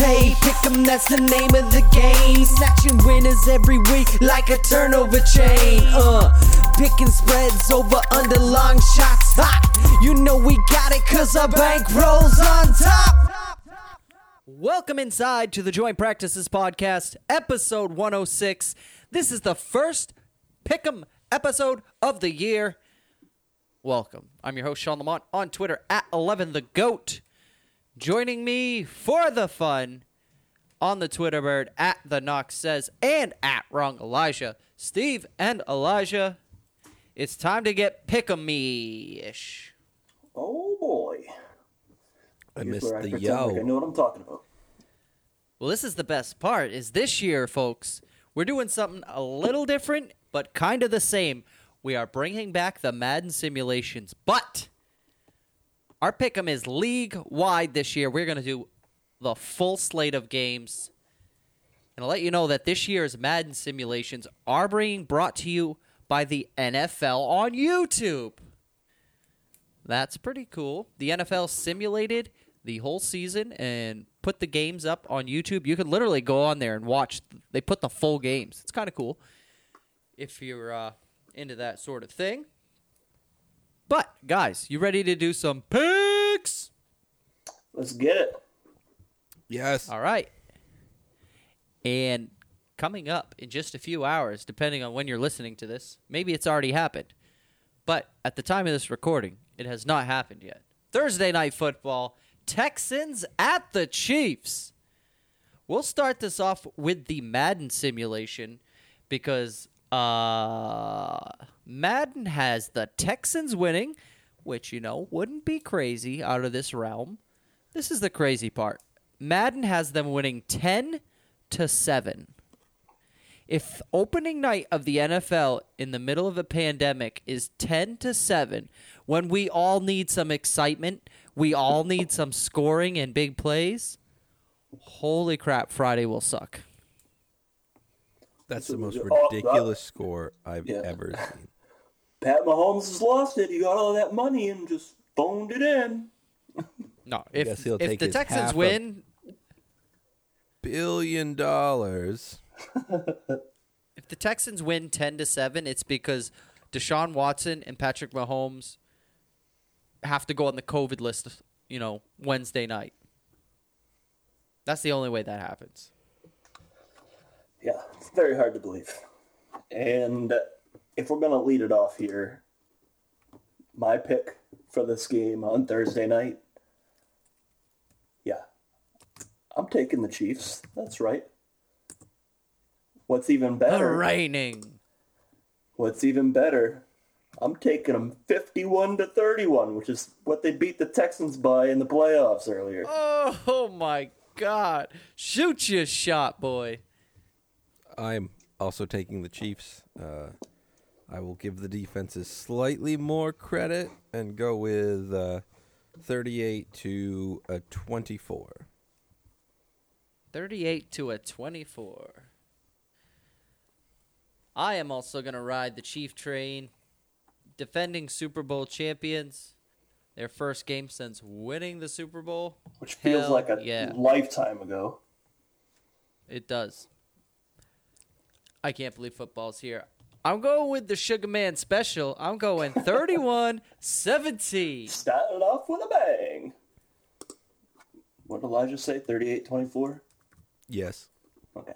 Hey, pick 'em, that's the name of the game. Snatching winners every week like a turnover chain. Uh, picking spreads over under long shots. Ha! You know we got it cause our bank rolls on top. Welcome inside to the Joint Practices Podcast, episode 106. This is the first Pick'em episode of the year. Welcome. I'm your host, Sean Lamont, on Twitter at 11 the GOAT. Joining me for the fun on the Twitter bird at the Knox says and at Wrong Elijah, Steve and Elijah. It's time to get pick'em ish. Oh boy. I Here's missed where I the pretend like I know what I'm talking about. Well, this is the best part. Is this year, folks, we're doing something a little different, but kind of the same. We are bringing back the Madden simulations, but our pick'em is league wide this year. We're going to do the full slate of games, and I'll let you know that this year's Madden simulations are being brought to you by the NFL on YouTube. That's pretty cool. The NFL simulated the whole season and put the games up on YouTube. You can literally go on there and watch. They put the full games. It's kind of cool if you're uh, into that sort of thing. But guys, you ready to do some picks? Let's get it. Yes. All right. And coming up in just a few hours, depending on when you're listening to this, maybe it's already happened. But at the time of this recording, it has not happened yet. Thursday night football, Texans at the Chiefs. We'll start this off with the Madden simulation because uh, Madden has the Texans winning, which, you know, wouldn't be crazy out of this realm. This is the crazy part. Madden has them winning 10 to 7. If opening night of the NFL in the middle of a pandemic is 10 to 7, when we all need some excitement, we all need some scoring and big plays, holy crap, Friday will suck. That's the most Oh, that- ridiculous score I've Yeah. ever seen. Pat Mahomes has lost it. He got all that money and just phoned it in. No, if, he'll if take the Texans win, Billion dollars. if the Texans win 10 to 7, it's because Deshaun Watson and Patrick Mahomes have to go on the COVID list, you know, Wednesday night. That's the only way that happens. Yeah, it's very hard to believe. And if we're going to lead it off here, my pick for this game on Thursday night, yeah, I'm taking the Chiefs. That's right. What's even The better? reigning. What's even better? I'm taking them 51 to 31, which is what they beat the Texans by in the playoffs earlier. Oh my God! Shoot your shot, boy. I'm also taking the Chiefs. Uh, I will give the defenses slightly more credit and go with uh, 38 to a 24. Thirty-eight to a twenty-four. I am also gonna ride the Chief train. Defending Super Bowl champions. Their first game since winning the Super Bowl. Which feels Hell like a yeah. lifetime ago. It does. I can't believe football's here. I'm going with the Sugar Man special. I'm going 31 17. Started off with a bang. What did Elijah say? 38 24? Yes. Okay.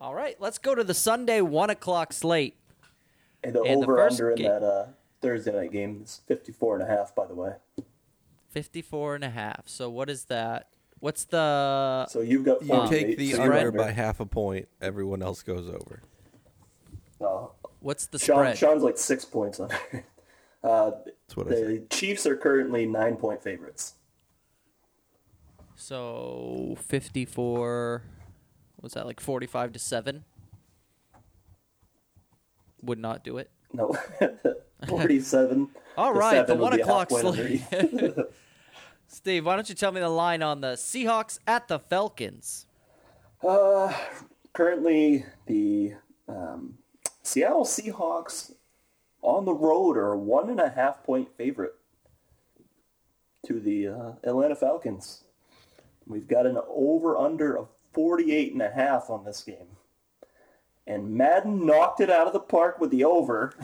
All right, let's go to the Sunday 1 o'clock slate. And the And over first under in game- that uh, Thursday night game is 54 and a half, by the way. 54 and a half. So what is that? What's the So you've got You take the so under by half a point. Everyone else goes over. No. what's the Sean, spread? Sean's like six points on it. Uh, That's what I said. the Chiefs are currently nine point favorites. So 54 was that like 45 to 7? Would not do it. No, 47. All to the one o'clock halfway slate. Steve, why don't you tell me the line on the Seahawks at the Falcons? Uh, currently, the um, Seattle Seahawks on the road are a one and a half point favorite to the uh, Atlanta Falcons. We've got an over under of 48 and a half on this game. And Madden knocked it out of the park with the over,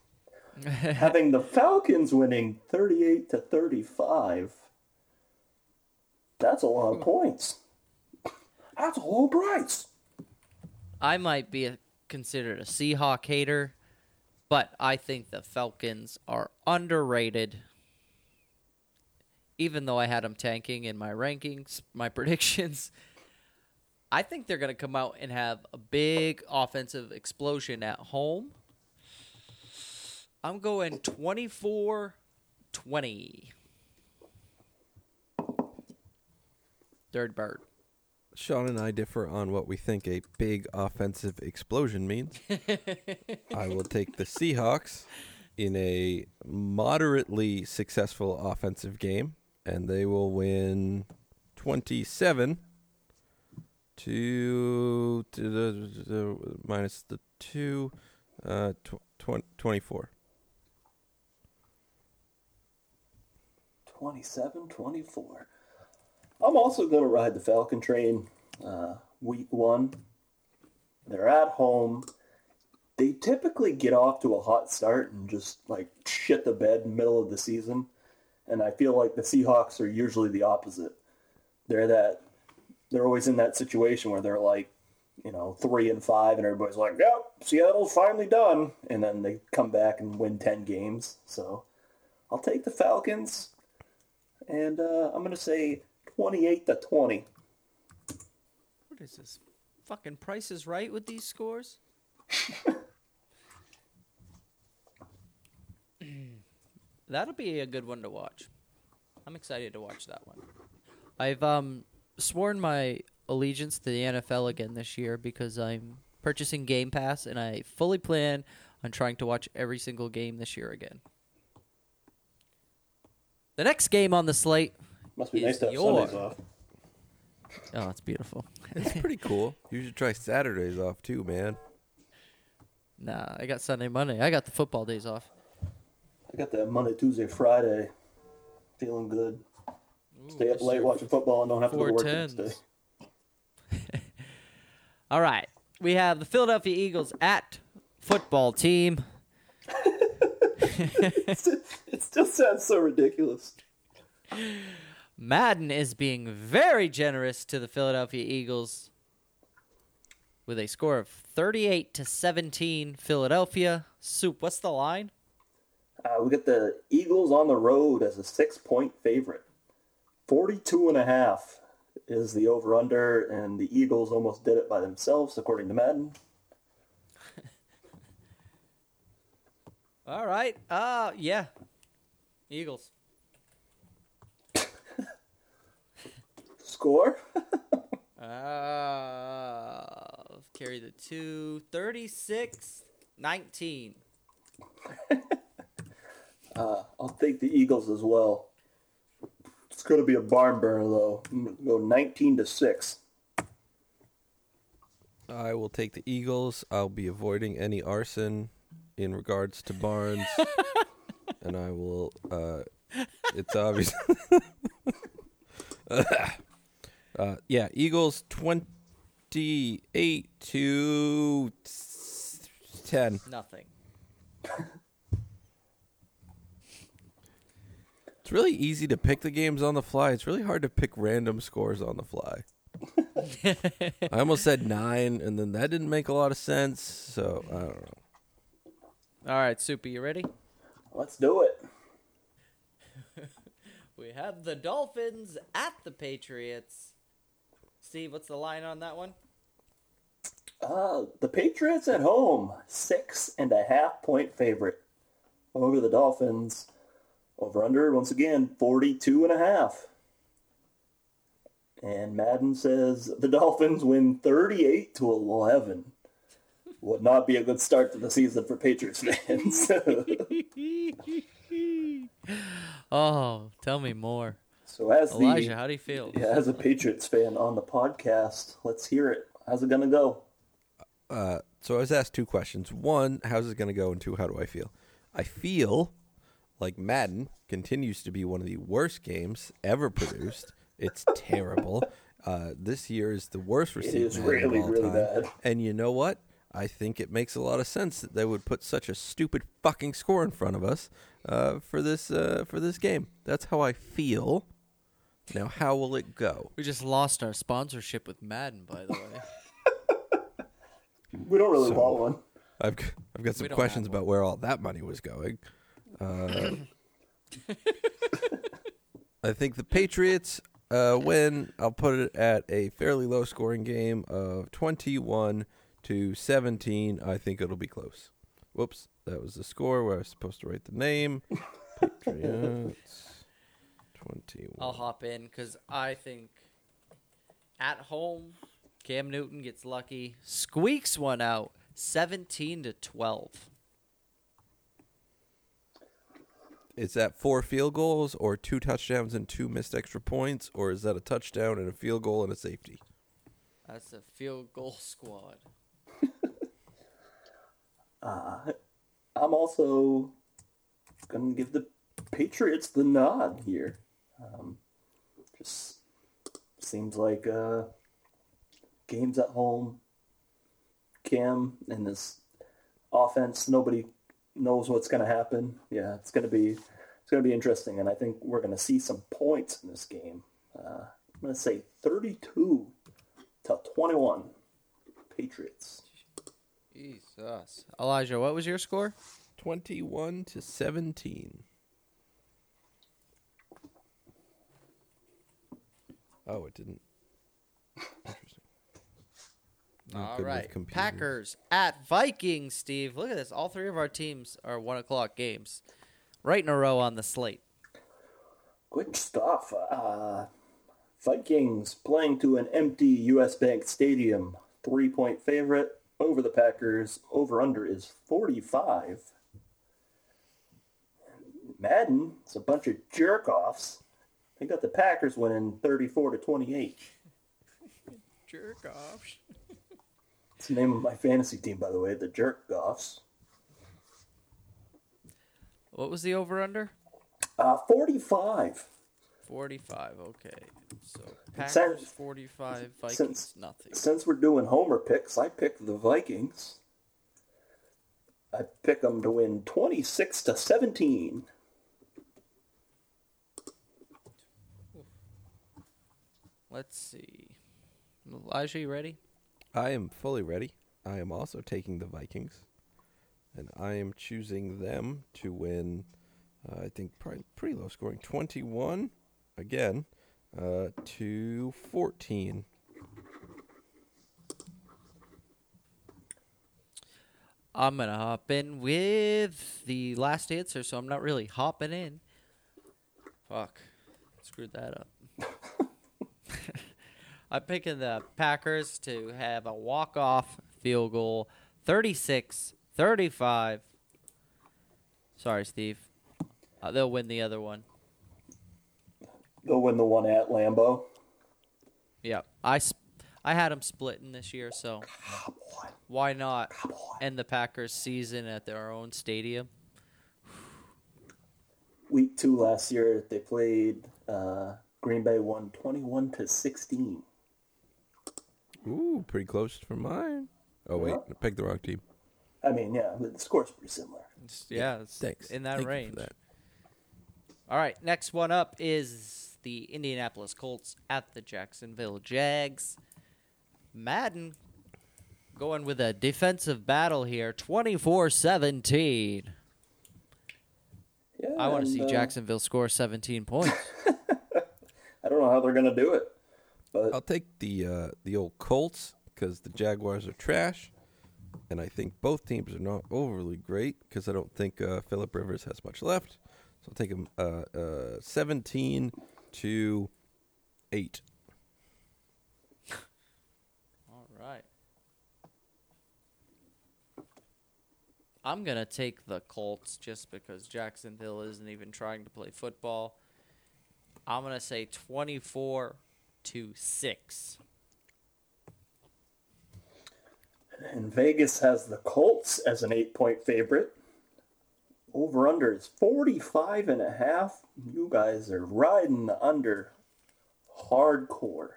having the Falcons winning 38 to 35. That's a lot of hmm. points. That's a low price. I might be a, considered a Seahawk hater, but I think the Falcons are underrated. Even though I had them tanking in my rankings, my predictions, I think they're going to come out and have a big offensive explosion at home. I'm going 24 20. Third bird. Sean and I differ on what we think a big offensive explosion means. I will take the Seahawks in a moderately successful offensive game, and they will win 27 to, to the, the minus the 2, uh, tw- tw- 24. 27 24. I'm also going to ride the Falcon train uh, week one. They're at home. They typically get off to a hot start and just like shit the bed middle of the season. And I feel like the Seahawks are usually the opposite. They're that they're always in that situation where they're like, you know, three and five, and everybody's like, "Yep, Seattle's finally done," and then they come back and win ten games. So, I'll take the Falcons, and uh, I'm gonna say twenty-eight to twenty. What is this? Fucking Price is Right with these scores? That'll be a good one to watch. I'm excited to watch that one. I've um sworn my allegiance to the NFL again this year because I'm purchasing Game Pass and I fully plan on trying to watch every single game this year again. The next game on the slate. Must be nice to have your- Sundays off. Oh, it's beautiful. It's pretty cool. You should try Saturdays off too, man. nah, I got Sunday, Monday. I got the football days off. I got that Monday, Tuesday, Friday, feeling good. Stay up late watching football and don't have to go to work the next day. All right. We have the Philadelphia Eagles at football team. It still sounds so ridiculous. Madden is being very generous to the Philadelphia Eagles with a score of 38 to 17 Philadelphia. Soup, what's the line? Uh, we get the Eagles on the road as a six-point favorite. 42 and a half is the over-under, and the Eagles almost did it by themselves, according to Madden. All right. Uh yeah. Eagles. Score? Uh carry the two. 36 19. I'll take the Eagles as well. It's going to be a barn burner, though. I'm gonna go 19 to 6. I will take the Eagles. I'll be avoiding any arson in regards to Barnes. and I will uh it's obvious uh yeah, Eagles 28 to 10. Nothing. It's really easy to pick the games on the fly. It's really hard to pick random scores on the fly. I almost said 9 and then that didn't make a lot of sense, so I don't know. All right, Soupy, you ready? Let's do it. We have the Dolphins at the Patriots. Steve, what's the line on that one? Uh, the Patriots at home, six and a half point favorite over the Dolphins. Over under, once again, 42 and a half. And Madden says the Dolphins win 38 to 11. Would not be a good start to the season for Patriots fans. Oh, tell me more. So as Elijah, the how do you feel? yeah, as a Patriots fan on the podcast, let's hear it. How's it gonna go? Uh, so I was asked two questions. One, how's it going to go? And two, how do I feel? I feel like Madden continues to be one of the worst games ever produced. It's terrible. Uh, this year is the worst received is Madden really, of all really time. bad. And you know what? I think it makes a lot of sense that they would put such a stupid fucking score in front of us uh, for this uh, for this game. That's how I feel. Now, how will it go? We just lost our sponsorship with Madden, by the way. We don't really So- want one. I've g- I've got some questions about where all that money was going. Uh, I think the Patriots uh, win. I'll put it at a fairly low scoring game of twenty-one to seventeen. I think it'll be close. Whoops, that was the score where I was supposed to write the name. Patriots twenty-one. I'll hop in because I think at home, Cam Newton gets lucky, squeaks one out, seventeen to twelve. Is that four field goals or two touchdowns and two missed extra points, or is that a touchdown and a field goal and a safety? That's a field goal squad. Uh, I'm also gonna give the Patriots the nod here. Just seems like uh, games at home. Cam and this offense, nobody knows what's gonna happen. Yeah, it's gonna be it's gonna be interesting, and I think we're gonna see some points in this game. Uh, I'm gonna say 32 to 21, Patriots. Jesus. Elijah, what was your score? 21 to 17. Oh, it didn't. Interesting. Not All good with right. computers. Packers at Vikings, Steve. Look at this. All three of our teams are one o'clock games. Right in a row on the slate. Good stuff. Uh, Vikings playing to an empty U.S. Bank Stadium. Three point favorite over the Packers. Over under is 45. Madden, it's a bunch of jerk offs. They got the Packers winning 34 to 28. Jerk off. It's the name of my fantasy team, by the way, the Jerk Offs. What was the over under? Uh, 45. 45. Okay. So Packers Since- 45, Vikings since- nothing. Since we're doing Homer picks, I picked the Vikings. I pick them to win 26 to 17. Let's see. Elijah, you ready? I am fully ready. I am also taking the Vikings. And I am choosing them to win, uh, I think, probably pretty low scoring 21 again uh, to 14. I'm gonna hop in with the last answer, so I'm not really hopping in. Fuck, screwed that up. I'm picking the Packers to have a walk-off field goal, 36-35. Sorry, Steve. Uh, they'll win the other one. They'll win the one at Lambeau. Yeah, I, sp- I had them splitting this year, so why not end the Packers season at their own stadium? Week two last year, they played uh, Green Bay won 21 to 16. Ooh, pretty close for mine. Oh, wait, I picked the wrong team. I mean, yeah, the score's pretty similar. It's- yeah, it's Thanks. in that Thank you for range. that. All right, next one up is the Indianapolis Colts at the Jacksonville Jags. Madden going with a defensive battle here, 24-17. Yeah, I want to and, see uh, Jacksonville score 17 points. I don't know how they're going to do it, but I'll take the uh, the old Colts because the Jaguars are trash, and I think both teams are not overly great because I don't think uh, Philip Rivers has much left. So I'll take him uh, uh seventeen to eight. All right. I'm going to take the Colts just because Jacksonville isn't even trying to play football. I'm going to say 24 to 6. And Vegas has the Colts as an eight point favorite. Over under is 45 and a half. You guys are riding the under hardcore.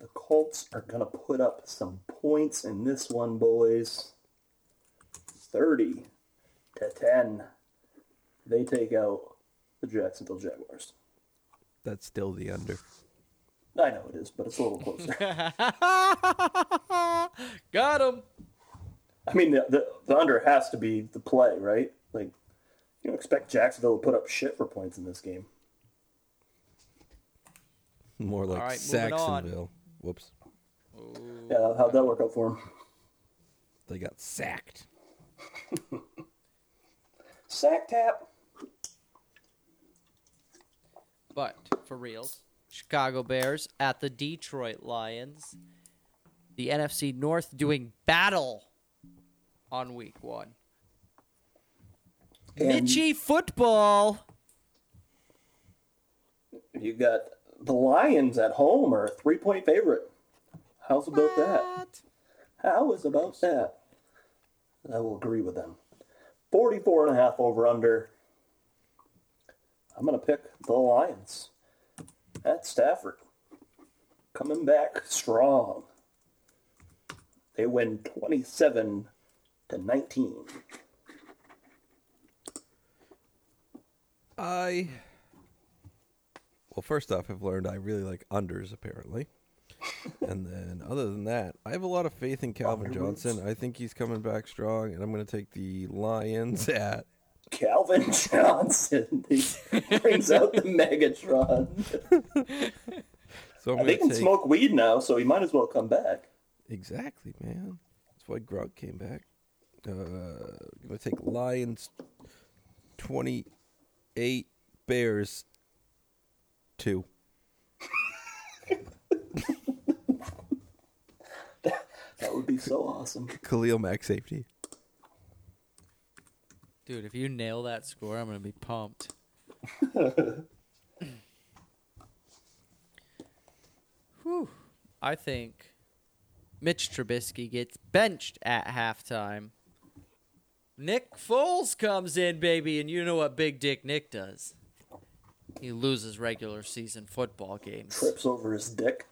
The Colts are going to put up some points in this one, boys. 30 to 10. They take out the Jacksonville Jaguars. That's still the under. I know it is, but it's a little closer. Got him. I mean, the, the, the under has to be the play, right? Like, you don't expect Jacksonville to put up shit for points in this game. More like right. Saxonville. Whoops. Oh. Yeah, how'd that work out for him? They got sacked. Sack tap. But for reals, Chicago Bears at the Detroit Lions. The NFC North doing battle on week one. And- Mitchie football. You got the Lions at home are a three point favorite. How's about that? What? How is about that? I will agree with them. 44 and a half over under. I'm going to pick the Lions at Stafford. Coming back strong. They win 27 to 19. I. Well, first off, I've learned I really like unders, apparently. and then, other than that, I have a lot of faith in Calvin Johnson. I think he's coming back strong, and I'm going to take the Lions at. Calvin Johnson he brings out the Megatron. So I'm They can take. smoke weed now, so he might as well come back. Exactly, man. That's why Gronk came back. Uh, I'm to take Lions 28, Bears 2. That would be so awesome. Khalil Mack safety. Dude, if you nail that score, I'm going to be pumped. Whew. I think Mitch Trubisky gets benched at halftime. Nick Foles comes in, baby, and you know what Big Dick Nick does. He loses regular season football games. Trips over his dick.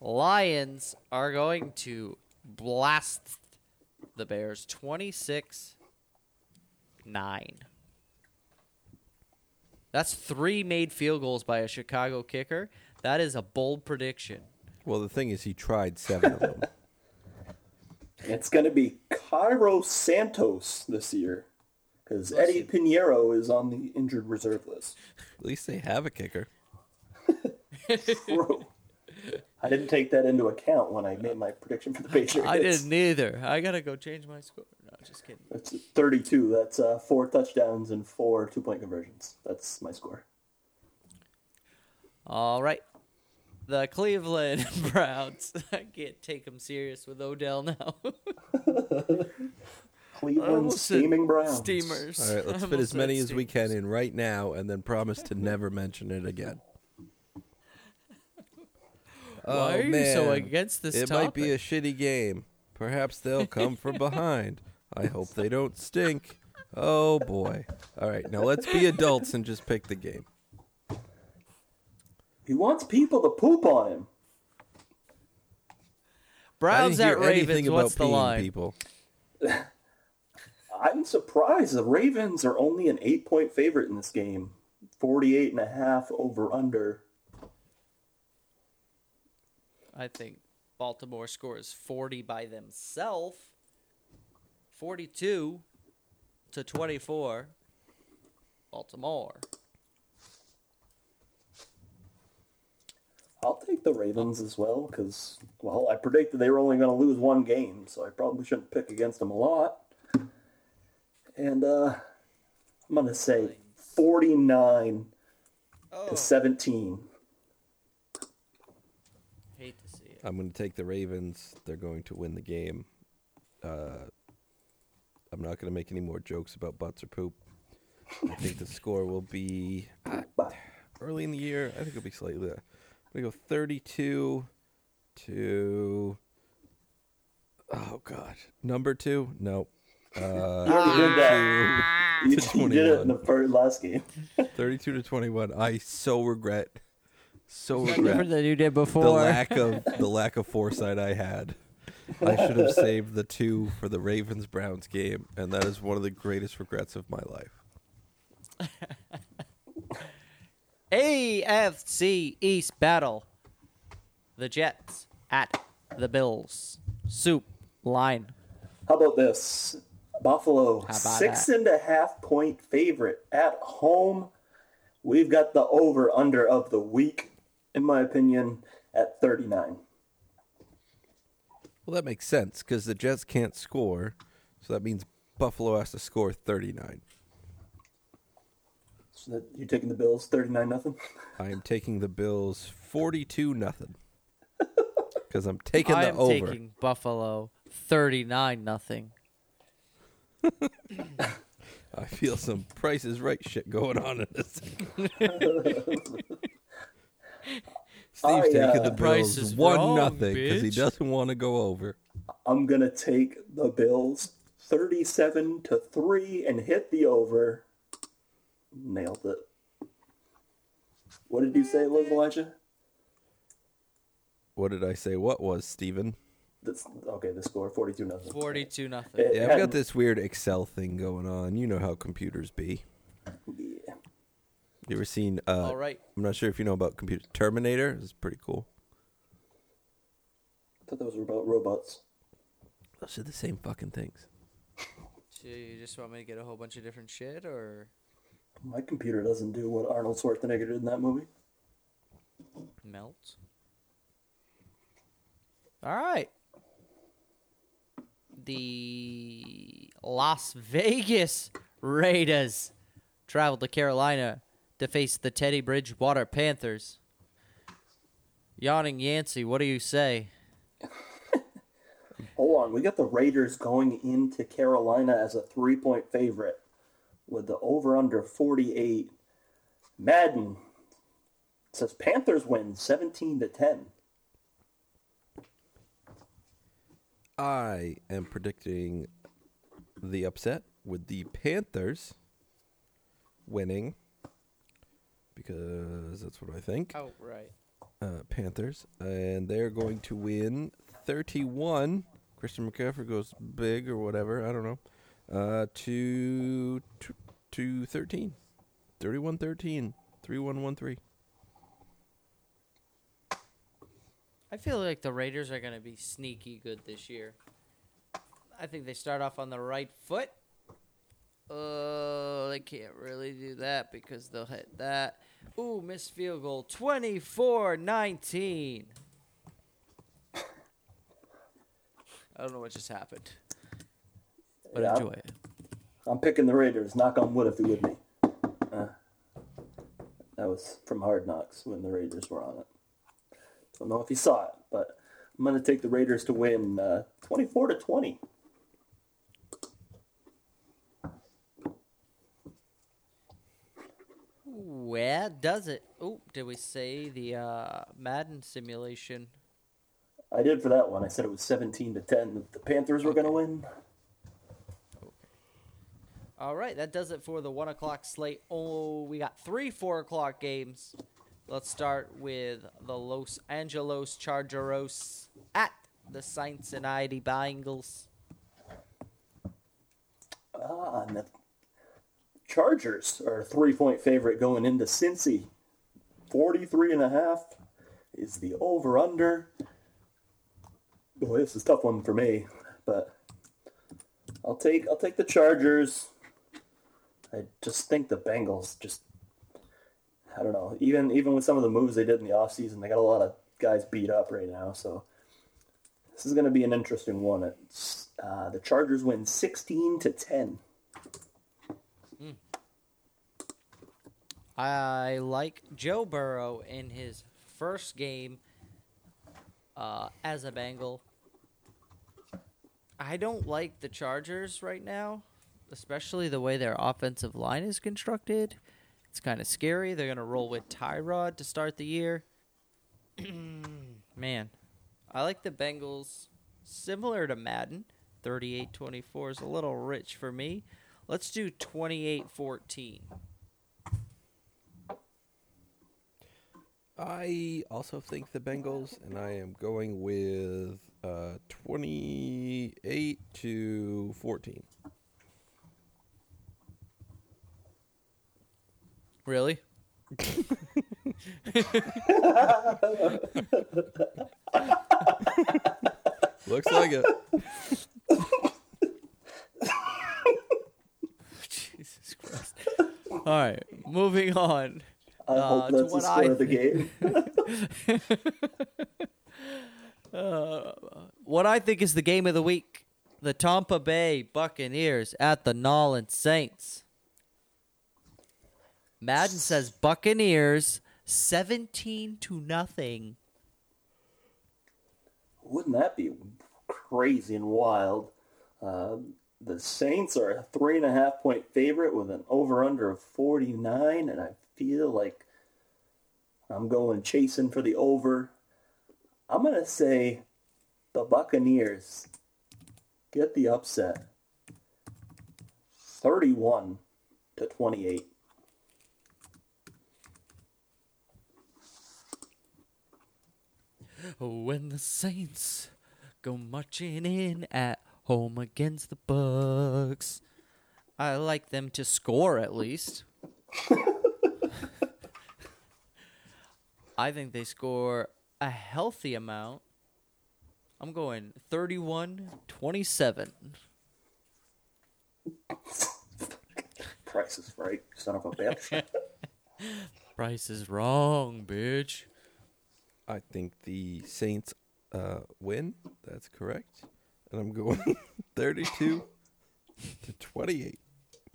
Lions are going to blast the Bears 26 9. That's three made field goals by a Chicago kicker. That is a bold prediction. Well, the thing is, he tried seven of them. It's going to be Cairo Santos this year because Eddie Piñeiro is on the injured reserve list. At least they have a kicker. True. I didn't take that into account when I made my prediction for the Patriots. I didn't either. I gotta go change my score. No, just kidding. That's 32. That's uh, four touchdowns and four two point conversions. That's my score. All right. The Cleveland Browns. I can't take them serious with Odell now. Cleveland steaming Browns. Steamers. All right, let's I fit as many said as we can in right now and then promise to never mention it again. Oh, Why are you so against this Oh, It might be a shitty game. Perhaps they'll come from behind. I hope they don't stink. Oh boy. All right, now let's be adults and just pick the game. He wants people to poop on him. Browns I at didn't hear anything Ravens. about What's the line? people. I'm surprised the Ravens are only an eight point favorite in this game. 48 and a half over under. I think Baltimore scores 40 by themselves. 42 to 24. Baltimore. I'll take the Ravens as well because, well, I predicted they were only going to lose one game, so I probably shouldn't pick against them a lot. And uh, I'm going to say 49 to 17. Hate to see it. I'm going to take the Ravens. They're going to win the game. Uh, I'm not going to make any more jokes about butts or poop. I think the score will be uh, early in the year. I think it'll be slightly. I'm going to go 32 to. Oh God, number two? Nope. Uh, you already did that. You, you did it in the first, last game. 32 to 21. I so regret, so Different regret than you did before. the before. lack of the lack of foresight I had. I should have saved the two for the Ravens Browns game, and that is one of the greatest regrets of my life. AFC East battle. The Jets at the Bills. Soup line. How about this? Buffalo, about six that? and a half point favorite at home. We've got the over under of the week, in my opinion, at 39. Well, that makes sense because the Jets can't score, so that means Buffalo has to score 39. So that you're taking the Bills 39 nothing? I am taking the Bills 42 nothing. Because I'm taking the I'm over. taking Buffalo 39 nothing. I feel some Price is Right shit going on in this. Steve's I, taking uh, the Price Bills is one wrong, nothing because he doesn't want to go over. I'm going to take the Bills 37 to 3 and hit the over. Nailed it. What did you say it was, Elijah? What did I say? What was Steven? That's, okay, the score 42 nothing. 42 nothing. Yeah, I've got this weird Excel thing going on. You know how computers be. Yeah. You ever seen? Uh, All right. I'm not sure if you know about computer Terminator. It's pretty cool. I thought those were about robots. Those are the same fucking things. So you just want me to get a whole bunch of different shit or My computer doesn't do what Arnold Schwarzenegger did in that movie. melt? All right. The Las Vegas Raiders traveled to Carolina to face the Teddy Bridgewater Panthers. Yawning Yancey, what do you say? Hold on, we got the Raiders going into Carolina as a three point favorite with the over under 48. Madden says Panthers win 17 to 10. I am predicting the upset with the Panthers winning because that's what I think. Oh, right. Uh, Panthers, and they're going to win 31. Christian McCaffrey goes big or whatever. I don't know. Uh, to to, to 13. 31 13. 3 1 1 3. I feel like the Raiders are going to be sneaky good this year. I think they start off on the right foot. Uh, they can't really do that because they'll hit that. Ooh, missed field goal 24 19. I don't know what just happened, but Yeah. enjoy it. I'm picking the Raiders. Knock on wood if you're with me. Uh, that was from Hard Knocks when the Raiders were on it. Don't know if you saw it, but I'm going to take the Raiders to win uh, 24 to 20. Where does it? Oh, did we say the uh, Madden simulation? I did for that one. I said it was 17 to 10. that The Panthers were going to win. All right, that does it for the one o'clock slate. Oh, we got three four o'clock games. Let's start with the Los Angeles Chargeros at the Cincinnati Bengals. Ah, and Chargers are a three point favorite going into Cincy. 43 and a half is the over under. Boy, this is a tough one for me, but I'll take I'll take the Chargers. I just think the Bengals just I don't know. Even even with some of the moves they did in the offseason, they got a lot of guys beat up right now, so this is going to be an interesting one. It's, uh, the Chargers win 16 to 10. I like Joe Burrow in his first game uh, as a Bengal. I don't like the Chargers right now, especially the way their offensive line is constructed. It's kind of scary. They're going to roll with Tyrod to start the year. Man, I like the Bengals similar to Madden. 38-24 is a little rich for me. Let's do 28-14. I also think the Bengals, and I am going with uh, 28 to 14. Really? Looks like it. Jesus Christ. All right, moving on. I Uh, hope that's the what score I of the game. What I think is the game of the week the Tampa Bay Buccaneers at the Nolan Saints. Madden says Buccaneers 17 to nothing. Wouldn't that be crazy and wild? Um, the Saints are a three and a half point favorite with an over under of 49, and I feel like I'm going chasing for the over. I'm going to say the Buccaneers get the upset 31 to 28. When the Saints go marching in at home against the Bucks. I like them to score at least. I think they score a healthy amount. I'm going 31 27. Price is right, son of a bitch. Price is wrong, bitch. I think the Saints uh, win. That's correct. And I'm going 32 to 28.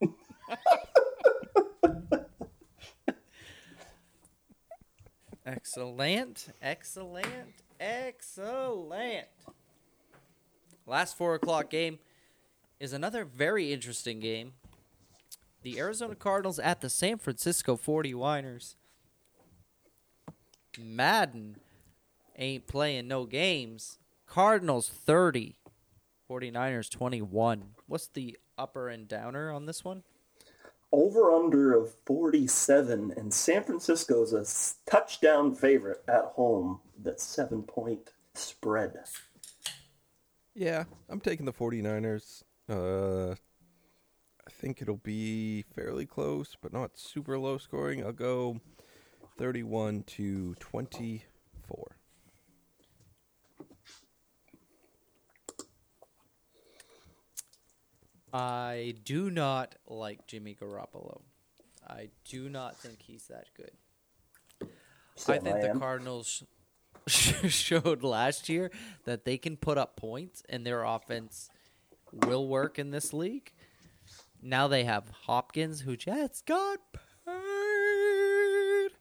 Excellent, excellent, excellent. Last four o'clock game is another very interesting game. The Arizona Cardinals at the San Francisco 49ers. Madden ain't playing no games. Cardinals 30, 49ers 21. What's the upper and downer on this one? Over under of 47 and san francisco's a touchdown favorite at home that's seven point spread Yeah, I'm taking the 49ers. Uh, I think it'll be fairly close, but not super low scoring. I'll go 31 to 24. I do not like Jimmy Garoppolo. I do not think he's that good. I think I the. Cardinals showed last year that they can put up points and their offense will work in this league. Now they have Hopkins, who just got paid.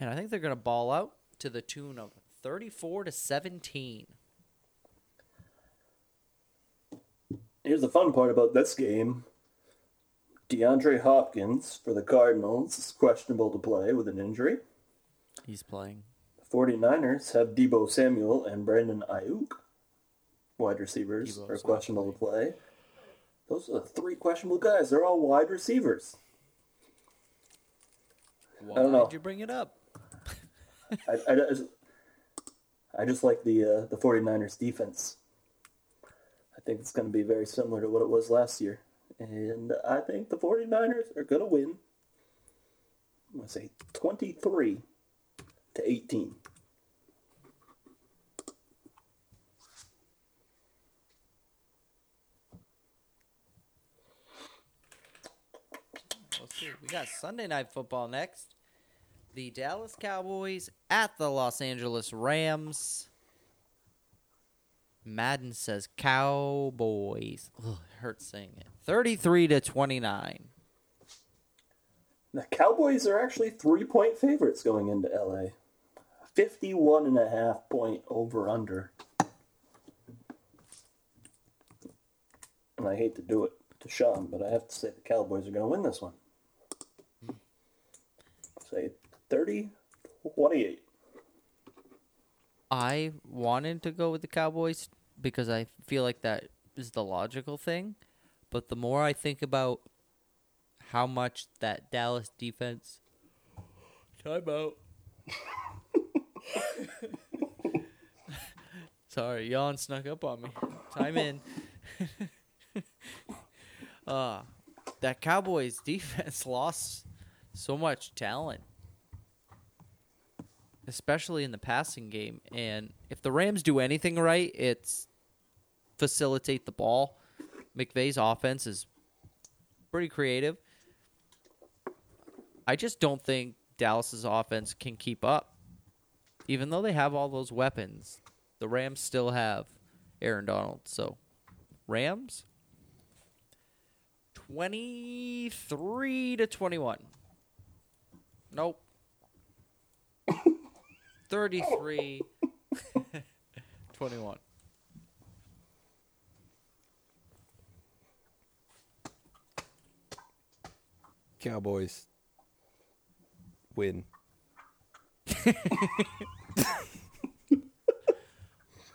And I think they're going to ball out to the tune of 34 to 17. Here's the fun part about this game DeAndre Hopkins for the Cardinals is questionable to play with an injury. He's playing. The 49ers have Deebo Samuel and Brandon Aiyuk. Wide receivers are questionable to play. Those are the three questionable guys. They're all wide receivers. Why don't know. did you bring it up? I, I, just, I just like the uh, the 49ers defense. I think it's going to be very similar to what it was last year. And I think the 49ers are going to win. I'm going to say 23 to 18. Let's see. We got Sunday night football next. The Dallas Cowboys at the Los Angeles Rams. Madden says Cowboys. Ugh, it hurts saying it. 33 to 29. The Cowboys are actually three point favorites going into LA. 51 and a half point over under. and I hate to do it to Sean, but I have to say the Cowboys are going to win this one. Say 30 28. I wanted to go with the Cowboys because I feel like that is the logical thing. But the more I think about how much that Dallas defense. Time out. Sorry, yawn snuck up on me. Time in. uh, that Cowboys defense lost so much talent especially in the passing game. And if the Rams do anything right, it's facilitate the ball. McVay's offense is pretty creative. I just don't think Dallas's offense can keep up. Even though they have all those weapons, the Rams still have Aaron Donald. So, Rams 23 to 21. Nope. 33 21. Cowboys win.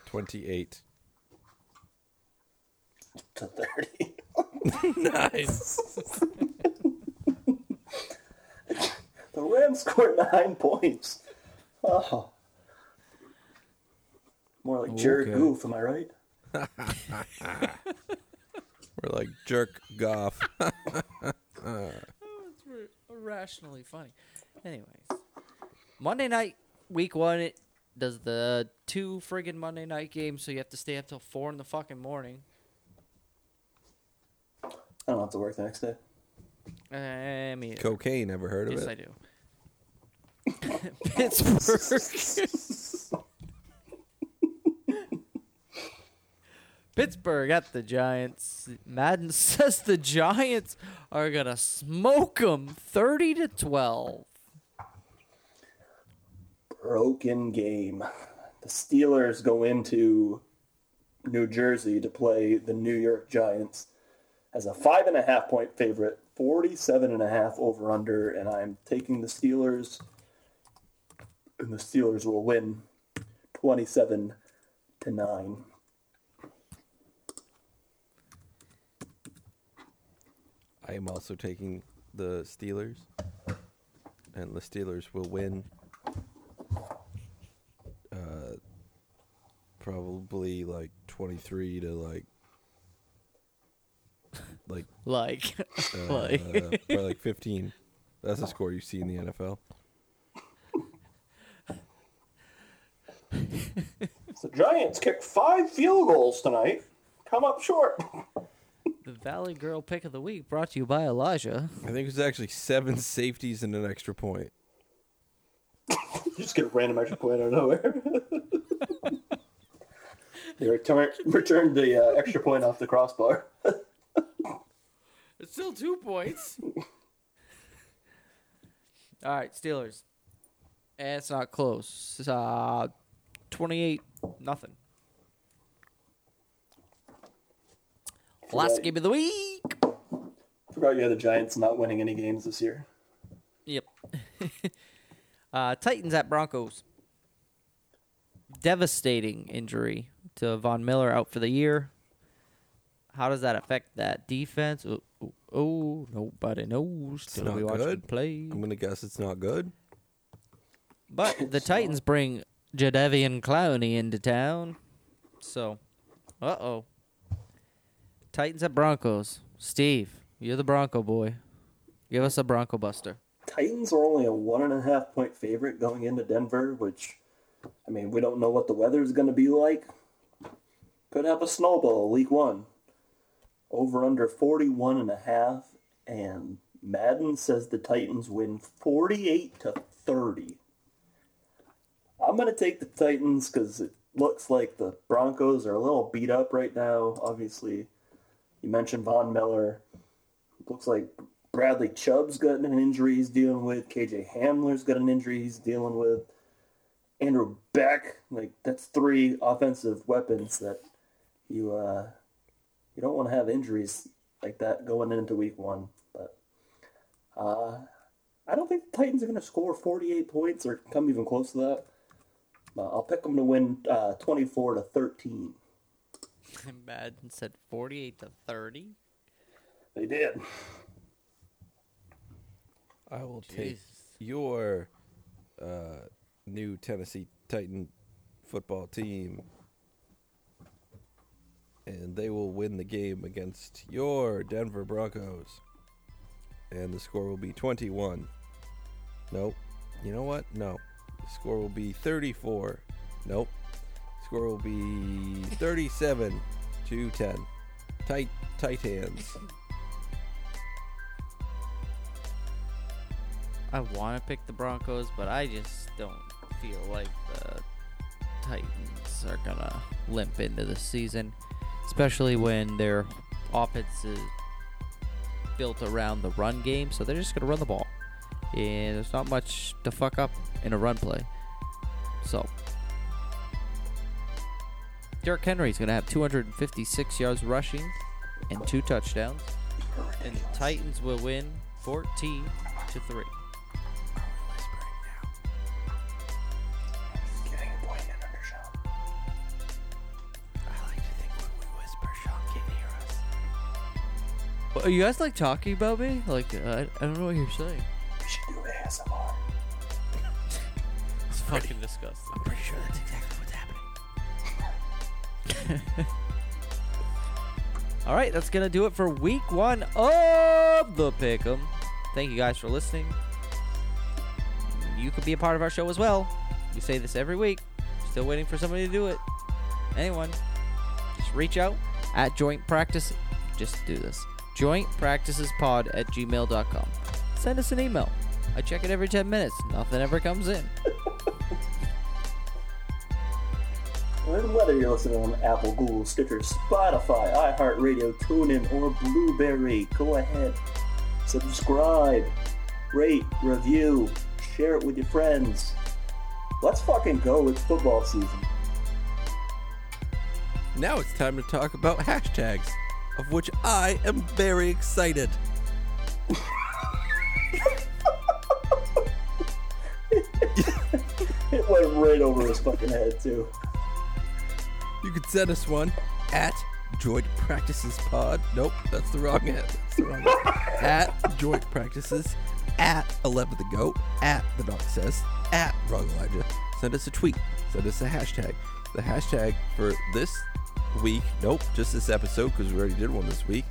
Twenty-eight. to 30. Nice. The Rams scored nine points. Oh. More like Jared Okay. Goof, am I right? We're like jerk goff. Oh, irrationally funny. Anyways, Monday night, week one, it does the two friggin' Monday night games, so you have to stay up till four in the fucking morning. I don't have to work the next day. Eh, I mean, Cocaine. Ever heard of yes, it? Yes, I do. Pittsburgh. Pittsburgh at the Giants. Madden says the Giants are gonna smoke them, thirty to twelve. Broken game. The Steelers go into New Jersey to play the New York Giants as a five and a half point favorite, 47 and a half over under, and I'm taking the Steelers, and the Steelers will win 27 to 9. I am also taking the Steelers, and the Steelers will win. Uh, probably like twenty-three to like, like, Like, uh, like. probably like fifteen. That's a score you see in the NFL. The Giants kicked five field goals tonight. Come up short. The Valley Girl pick of the week brought to you by Elijah. I think it was actually seven safeties and an extra point. You just get a random extra point out of nowhere. they return, returned the uh, extra point off the crossbar. It's still two points. All right, Steelers. And it's not close. It's, uh, 28 nothing. Last Forgot- game of the week. Forgot you had the Giants not winning any games this year. Yep. uh, Titans at Broncos. Devastating injury to Von Miller out for the year. How does that affect that defense? Oh, oh, oh, nobody knows. It's till not we watch good. play. I'm gonna guess it's not good. But the Titans bring Jadeveon Clowney into town. So, uh oh. Titans at Broncos. Steve, you're the Bronco boy. Give us a Bronco Buster. Titans are only a one and a half point favorite going into Denver, which, I mean, we don't know what the weather's going to be like. Could have a snowball week one. Over under 41 and a half, and Madden says the Titans win 48 to 30. I'm going to take the Titans because it looks like the Broncos are a little beat up right now. Obviously, you mentioned Von Miller. Looks like Bradley Chubb's got an injury he's dealing with. KJ Hamler's got an injury he's dealing with. Andrew Beck, like that's three offensive weapons that you uh, you don't want to have injuries like that going into week one. But uh, I don't think the Titans are going to score 48 points or come even close to that. Uh, I'll pick them to win uh, 24 to 13. Madden said 48 to 30. They did. I will take your uh, new Tennessee Titan football team, and they will win the game against your Denver Broncos. And the score will be 21. Nope. You know what? No. The score will be 34. Nope. Score will be 37 to 10. Tight, tight hands. I want to pick the Broncos, but I just don't feel like the Titans are to limp into the season, especially when their offense is built around the run game, so they're just to run the ball. And there's not much to fuck up in a run play. So, Derrick Henry's going to have 256 yards rushing and two touchdowns. And the Titans will win 14 to 3. Getting a point in under Sean. I like to think when we whisper, Sean can hear us. Well, Are you guys like talking about me? Like, uh, I don't know what you're saying. We should do ASMR. It's fucking disgusting. I'm pretty sure that's exactly what's happening. All right, that's gonna do it for week one of the Pick'em. Thank you guys for listening. You could be a part of our show as well. We say this every week. Still waiting for somebody to do it. Anyone, just reach out at Joint Practice. Just do this. Joint Practices Pod at gmail.com. Send us an email. I check it every 10 minutes. Nothing ever comes in. And whether you're listening on Apple, Google, Stitcher, Spotify, iHeartRadio, TuneIn, or Blubrry, go ahead, subscribe, rate, review, share it with your friends. Let's fucking go. It's football season. Now it's time to talk about hashtags, of which I am very excited. his fucking head, too. You could send us one at Joint Practices Pod. Nope, that's the wrong ad. That's the wrong at Joint Practices, at 11 the Goat, at the Dog Says, at Wrong Elijah. Send us a tweet. Send us a hashtag. The hashtag for this week, nope, just this episode because we already did one this week,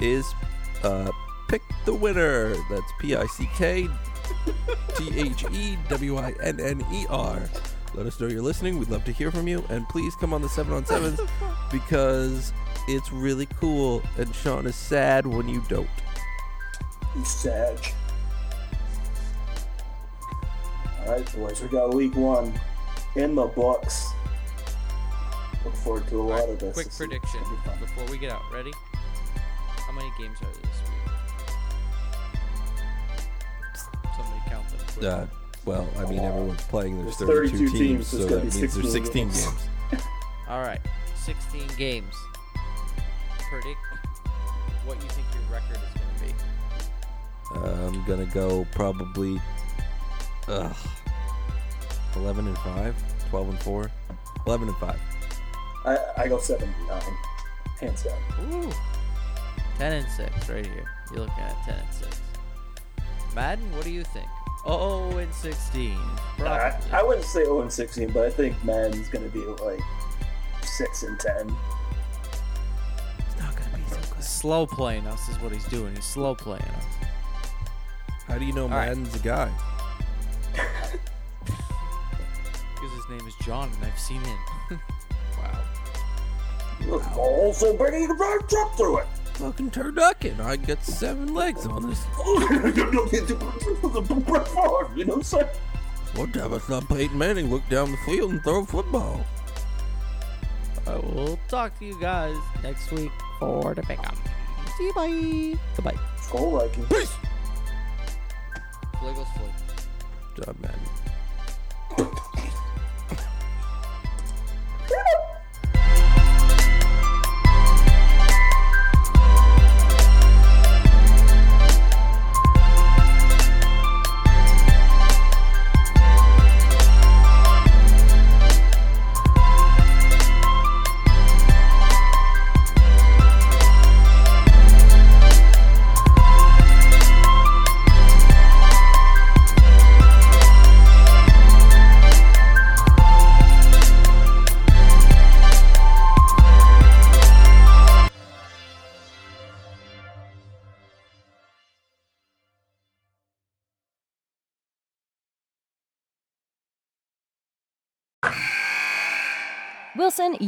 is uh, Pick the Winner. That's P I C K T H E W I N N E R. Let us know you're listening. We'd love to hear from you. And please come on the 7 on 7s because it's really cool. And Sean is sad when you don't. He's sad. Alright, boys, we got week one in the books. Look forward to a lot of this. Quick This prediction be before we get out. Ready? How many games are there this week? Somebody count them. quick. Uh, well, I mean, everyone's playing. There's, There's 32, 32 teams, teams, so so that gotta means there's 16 16 games. games. All right, 16 games. Predict what you think your record is going to be. Uh, I'm gonna go probably ugh, 11 and 5, 12 and 4, 11 and 5. I, I go 79. Hands down. Ooh. 10 and 6 right here. You're looking at 10 and 6. Madden, what do you think? Oh, and 16. I, I wouldn't say 0 and 16, but I think Madden's going to be like 6 and 10. It's not gonna be so good. Slow playing us is what he's doing. He's slow playing us. How do you know right. Madden's a guy? Because his name is John and I've seen him. Wow. Also bringing the right truck through it. Fucking turducken. I got seven legs on this. You know what I'm saying? One time I saw Peyton Manning look down the field and throw a football. I will talk to you guys next week for the pickup. See you, bye. Goodbye. Skull Viking. Peace. Fliggles flick. John Madden.